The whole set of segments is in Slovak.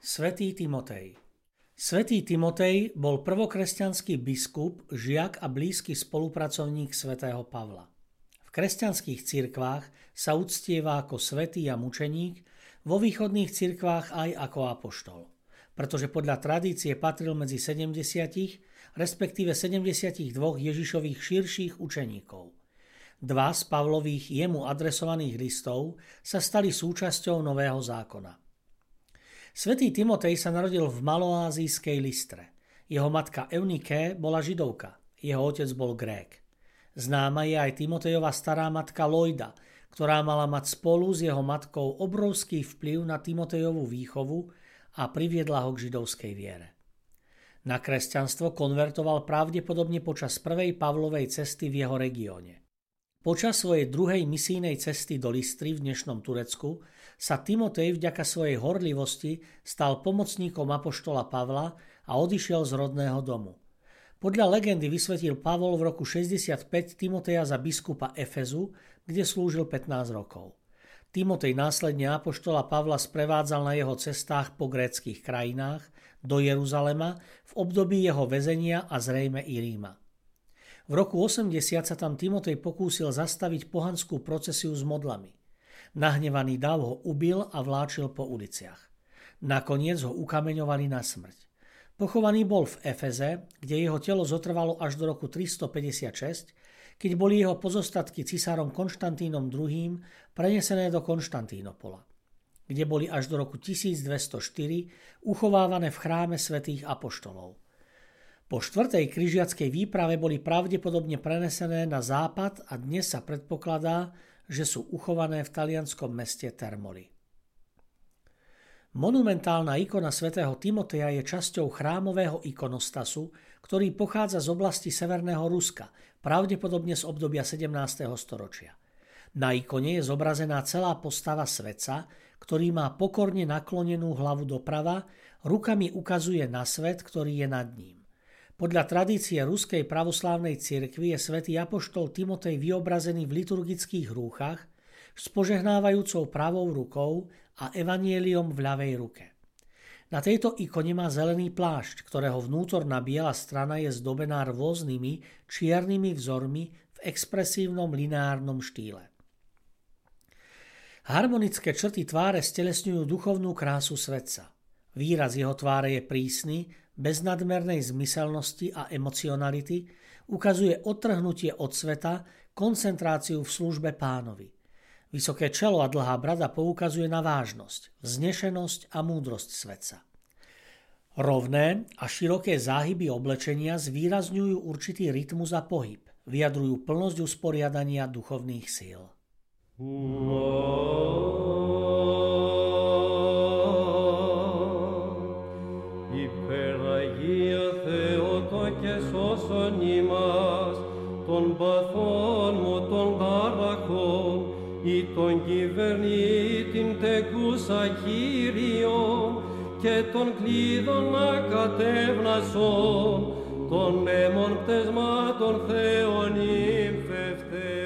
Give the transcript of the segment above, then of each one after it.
Svetý Timotej Svetý Timotej bol prvokresťanský biskup, žiak a blízky spolupracovník svätého Pavla. V kresťanských cirkvách sa uctieva ako svetý a mučeník, vo východných cirkvách aj ako apoštol, pretože podľa tradície patril medzi 70, respektíve 72 Ježišových širších učeníkov. Dva z Pavlových jemu adresovaných listov sa stali súčasťou Nového zákona. Svetý Timotej sa narodil v maloázijskej Listre. Jeho matka Eunike bola židovka, jeho otec bol Grék. Známa je aj Timotejova stará matka Lojda, ktorá mala mať spolu s jeho matkou obrovský vplyv na Timotejovú výchovu a priviedla ho k židovskej viere. Na kresťanstvo konvertoval pravdepodobne počas prvej Pavlovej cesty v jeho regióne. Počas svojej druhej misijnej cesty do Listry v dnešnom Turecku sa Timotej vďaka svojej horlivosti stal pomocníkom apoštola Pavla a odišiel z rodného domu. Podľa legendy vysvetil Pavol v roku 65 Timoteja za biskupa Efezu, kde slúžil 15 rokov. Timotej následne apoštola Pavla sprevádzal na jeho cestách po gréckých krajinách do Jeruzalema v období jeho väzenia a zrejme i Ríma. V roku 80 sa tam Timotej pokúsil zastaviť pohanskú procesiu s modlami. Nahnevaný dáv ho ubil a vláčil po uliciach. Nakoniec ho ukameňovali na smrť. Pochovaný bol v Efeze, kde jeho telo zotrvalo až do roku 356, keď boli jeho pozostatky cisárom Konštantínom II. prenesené do Konštantínopola, kde boli až do roku 1204 uchovávané v chráme svätých apoštolov. Po štvrtej križiackej výprave boli pravdepodobne prenesené na západ a dnes sa predpokladá, že sú uchované v talianskom meste Termoli. Monumentálna ikona svätého Timoteja je časťou chrámového ikonostasu, ktorý pochádza z oblasti Severného Ruska, pravdepodobne z obdobia 17. storočia. Na ikone je zobrazená celá postava svetca, ktorý má pokorne naklonenú hlavu doprava, rukami ukazuje na svet, ktorý je nad ním. Podľa tradície Ruskej pravoslávnej cirkvi je svätý Apoštol Timotej vyobrazený v liturgických rúchach s požehnávajúcou pravou rukou a evanieliom v ľavej ruke. Na tejto ikone má zelený plášť, ktorého vnútorná biela strana je zdobená rôznymi čiernymi vzormi v expresívnom lineárnom štýle. Harmonické črty tváre stelesňujú duchovnú krásu svetca. Výraz jeho tváre je prísny, bez nadmernej zmyselnosti a emocionality, ukazuje odtrhnutie od sveta, koncentráciu v službe pánovi. Vysoké čelo a dlhá brada poukazuje na vážnosť, vznešenosť a múdrosť svetca. Rovné a široké záhyby oblečenia zvýrazňujú určitý rytmus a pohyb, vyjadrujú plnosť usporiadania duchovných síl. Whoa. τον κυβερνήτην τεκούσα Κύριον και των κλείδων ακατεύνασον των έμων πτεσμάτων Θεών ύμφευτε.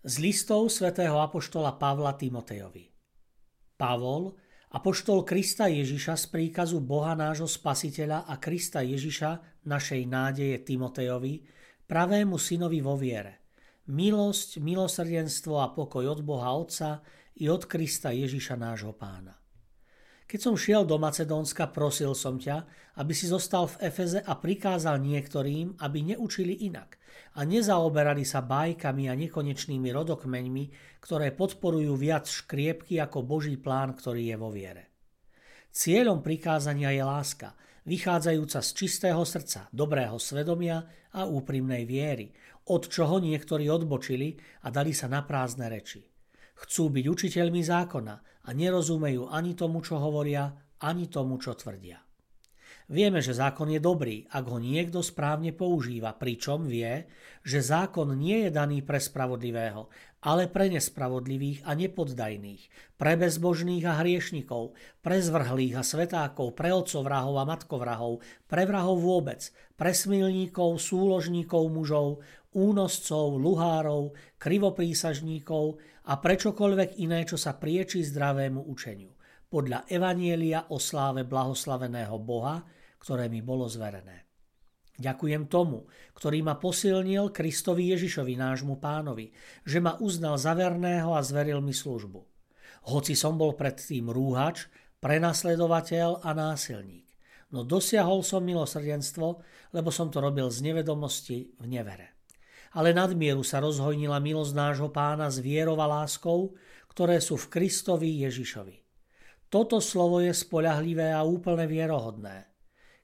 Z listov svätého Apoštola Pavla Timotejovi. Pavol, Apoštol Krista Ježiša z príkazu Boha nášho spasiteľa a Krista Ježiša, našej nádeje Timotejovi, pravému synovi vo viere. Milosť, milosrdenstvo a pokoj od Boha Otca i od Krista Ježiša nášho pána. Keď som šiel do Macedónska, prosil som ťa, aby si zostal v Efeze a prikázal niektorým, aby neučili inak a nezaoberali sa bajkami a nekonečnými rodokmeňmi, ktoré podporujú viac škriepky ako Boží plán, ktorý je vo viere. Cieľom prikázania je láska, vychádzajúca z čistého srdca, dobrého svedomia a úprimnej viery, od čoho niektorí odbočili a dali sa na prázdne reči. Chcú byť učiteľmi zákona a nerozumejú ani tomu, čo hovoria, ani tomu, čo tvrdia. Vieme, že zákon je dobrý, ak ho niekto správne používa, pričom vie, že zákon nie je daný pre spravodlivého, ale pre nespravodlivých a nepoddajných, pre bezbožných a hriešnikov, pre zvrhlých a svetákov, pre otcovrahov a matkovrahov, pre vrahov vôbec, pre smilníkov, súložníkov mužov, únoscov, luhárov, krivoprísažníkov a prečokoľvek iné, čo sa prieči zdravému učeniu podľa Evanielia o sláve blahoslaveného Boha, ktoré mi bolo zverené. Ďakujem tomu, ktorý ma posilnil Kristovi Ježišovi, nášmu pánovi, že ma uznal za verného a zveril mi službu. Hoci som bol predtým rúhač, prenasledovateľ a násilník. No dosiahol som milosrdenstvo, lebo som to robil z nevedomosti v nevere. Ale nadmieru sa rozhojnila milosť nášho pána s vierou a láskou, ktoré sú v Kristovi Ježišovi. Toto slovo je spoľahlivé a úplne vierohodné.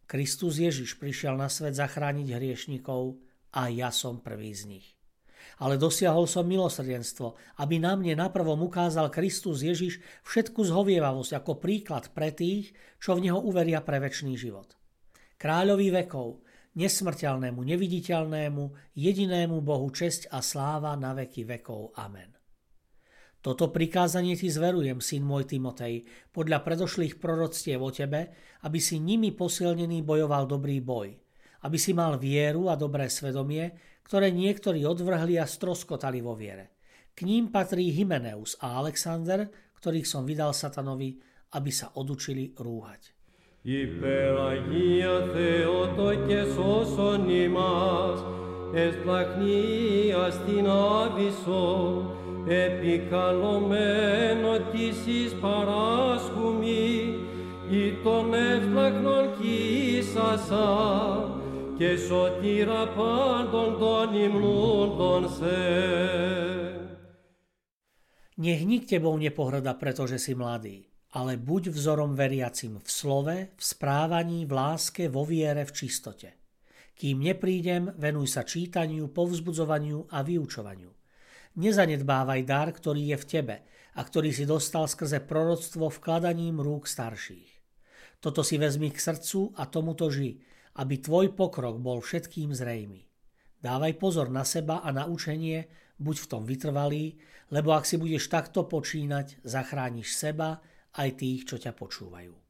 Kristus Ježiš prišiel na svet zachrániť hriešnikov a ja som prvý z nich. Ale dosiahol som milosrdenstvo, aby na mne naprvom ukázal Kristus Ježiš všetku zhovievavosť ako príklad pre tých, čo v Neho uveria pre väčší život. Kráľovi vekov, nesmrteľnému, neviditeľnému, jedinému Bohu česť a sláva na veky vekov. Amen. Toto prikázanie ti zverujem, syn môj Timotej, podľa predošlých proroctiev o tebe, aby si nimi posilnený bojoval dobrý boj, aby si mal vieru a dobré svedomie, ktoré niektorí odvrhli a stroskotali vo viere. K ním patrí Hymeneus a Alexander, ktorých som vydal satanovi, aby sa odučili rúhať. Υπεραγία Θεότο και σώσον ημάς, εσπλαχνία στην Άβυσσο, επικαλωμένο της εις παράσχουμη ή των εύλαχνων κοίσασα και σωτήρα πάντων των υμνούντων σε. Nech nik tebou nepohrda, pretože si mladý, ale buď vzorom veriacim v slove, v správaní, v láske, vo viere, v čistote. Kým neprídem, venuj sa čítaniu, povzbudzovaniu a vyučovaniu. Nezanedbávaj dar, ktorý je v tebe a ktorý si dostal skrze proroctvo vkladaním rúk starších. Toto si vezmi k srdcu a tomuto ži, aby tvoj pokrok bol všetkým zrejmy. Dávaj pozor na seba a na učenie, buď v tom vytrvalý, lebo ak si budeš takto počínať, zachrániš seba aj tých, čo ťa počúvajú.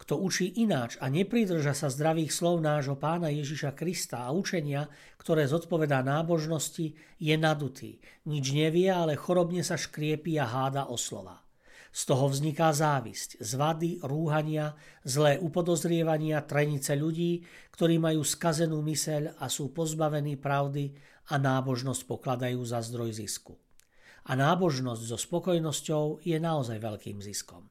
Kto učí ináč a nepridrža sa zdravých slov nášho pána Ježiša Krista a učenia, ktoré zodpovedá nábožnosti, je nadutý. Nič nevie, ale chorobne sa škriepi a háda o slova. Z toho vzniká závisť, zvady, rúhania, zlé upodozrievania, trenice ľudí, ktorí majú skazenú myseľ a sú pozbavení pravdy a nábožnosť pokladajú za zdroj zisku. A nábožnosť so spokojnosťou je naozaj veľkým ziskom.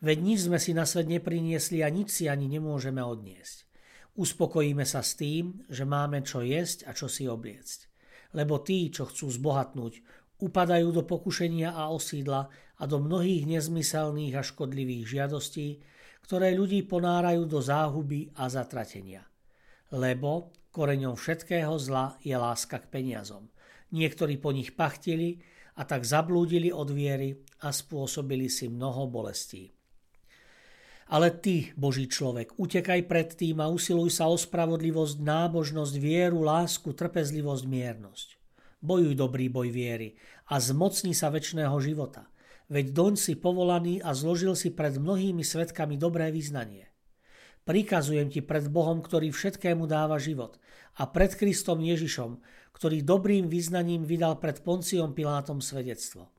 Veď nič sme si na svet nepriniesli a nič si ani nemôžeme odniesť. Uspokojíme sa s tým, že máme čo jesť a čo si obliecť. Lebo tí, čo chcú zbohatnúť, upadajú do pokušenia a osídla a do mnohých nezmyselných a škodlivých žiadostí, ktoré ľudí ponárajú do záhuby a zatratenia. Lebo koreňom všetkého zla je láska k peniazom. Niektorí po nich pachtili a tak zablúdili od viery a spôsobili si mnoho bolestí. Ale ty, Boží človek, utekaj pred tým a usiluj sa o spravodlivosť, nábožnosť, vieru, lásku, trpezlivosť, miernosť. Bojuj dobrý boj viery a zmocni sa väčšného života. Veď doň si povolaný a zložil si pred mnohými svetkami dobré vyznanie. Prikazujem ti pred Bohom, ktorý všetkému dáva život a pred Kristom Ježišom, ktorý dobrým vyznaním vydal pred Ponciom Pilátom svedectvo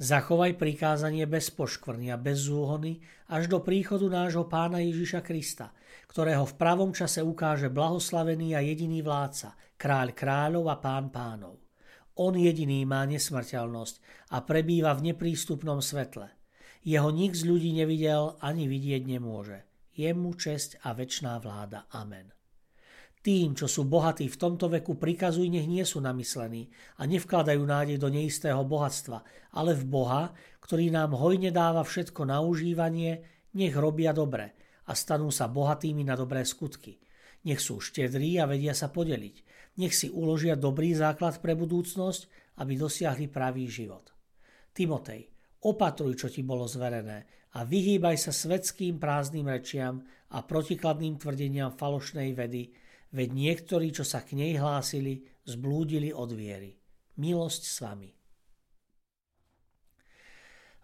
Zachovaj prikázanie bez poškvrny a bez zúhony až do príchodu nášho pána Ježiša Krista, ktorého v pravom čase ukáže blahoslavený a jediný vládca, kráľ kráľov a pán pánov. On jediný má nesmrteľnosť a prebýva v neprístupnom svetle. Jeho nik z ľudí nevidel ani vidieť nemôže. Jemu česť a väčšiná vláda. Amen. Tým, čo sú bohatí v tomto veku, prikazuj, nech nie sú namyslení a nevkladajú nádej do neistého bohatstva, ale v Boha, ktorý nám hojne dáva všetko na užívanie, nech robia dobre a stanú sa bohatými na dobré skutky. Nech sú štedrí a vedia sa podeliť. Nech si uložia dobrý základ pre budúcnosť, aby dosiahli pravý život. Timotej, opatruj, čo ti bolo zverené a vyhýbaj sa svetským prázdnym rečiam a protikladným tvrdeniam falošnej vedy, veď niektorí, čo sa k nej hlásili, zblúdili od viery. Milosť s vami.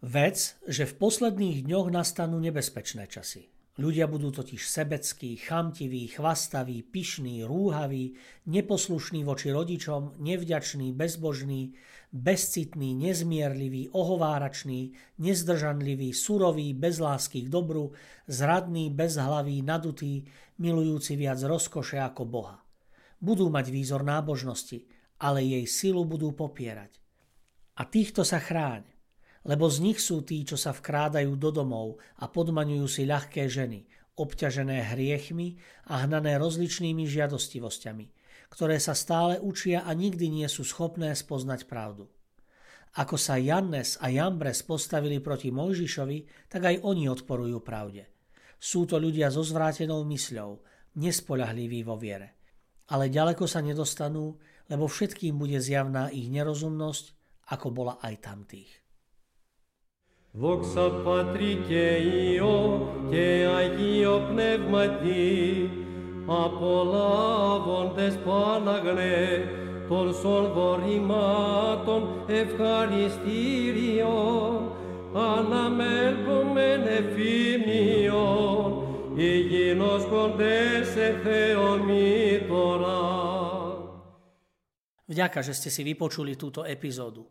Vec, že v posledných dňoch nastanú nebezpečné časy. Ľudia budú totiž sebeckí, chamtiví, chvastaví, pyšní, rúhaví, neposlušní voči rodičom, nevďační, bezbožní, bezcitní, nezmierliví, ohovárační, nezdržanliví, suroví, bez lásky k dobru, zradní, bezhlaví, nadutí, milujúci viac rozkoše ako Boha. Budú mať výzor nábožnosti, ale jej silu budú popierať. A týchto sa chráň lebo z nich sú tí, čo sa vkrádajú do domov a podmaňujú si ľahké ženy, obťažené hriechmi a hnané rozličnými žiadostivosťami, ktoré sa stále učia a nikdy nie sú schopné spoznať pravdu. Ako sa Jannes a Jambres postavili proti Mojžišovi, tak aj oni odporujú pravde. Sú to ľudia so zvrátenou mysľou, nespoľahliví vo viere. Ale ďaleko sa nedostanú, lebo všetkým bude zjavná ich nerozumnosť, ako bola aj tamtých. Δόξα Πατρί και Υιό και Αγίο Πνεύματι, απολάβοντες Παναγνέ, των σων δωρημάτων ευχαριστήριων, αναμέλκομεν εφήμιον, υγιεινός κοντές σε Θεομήτωρα. Vďaka, že ste si vypočuli túto epizódu.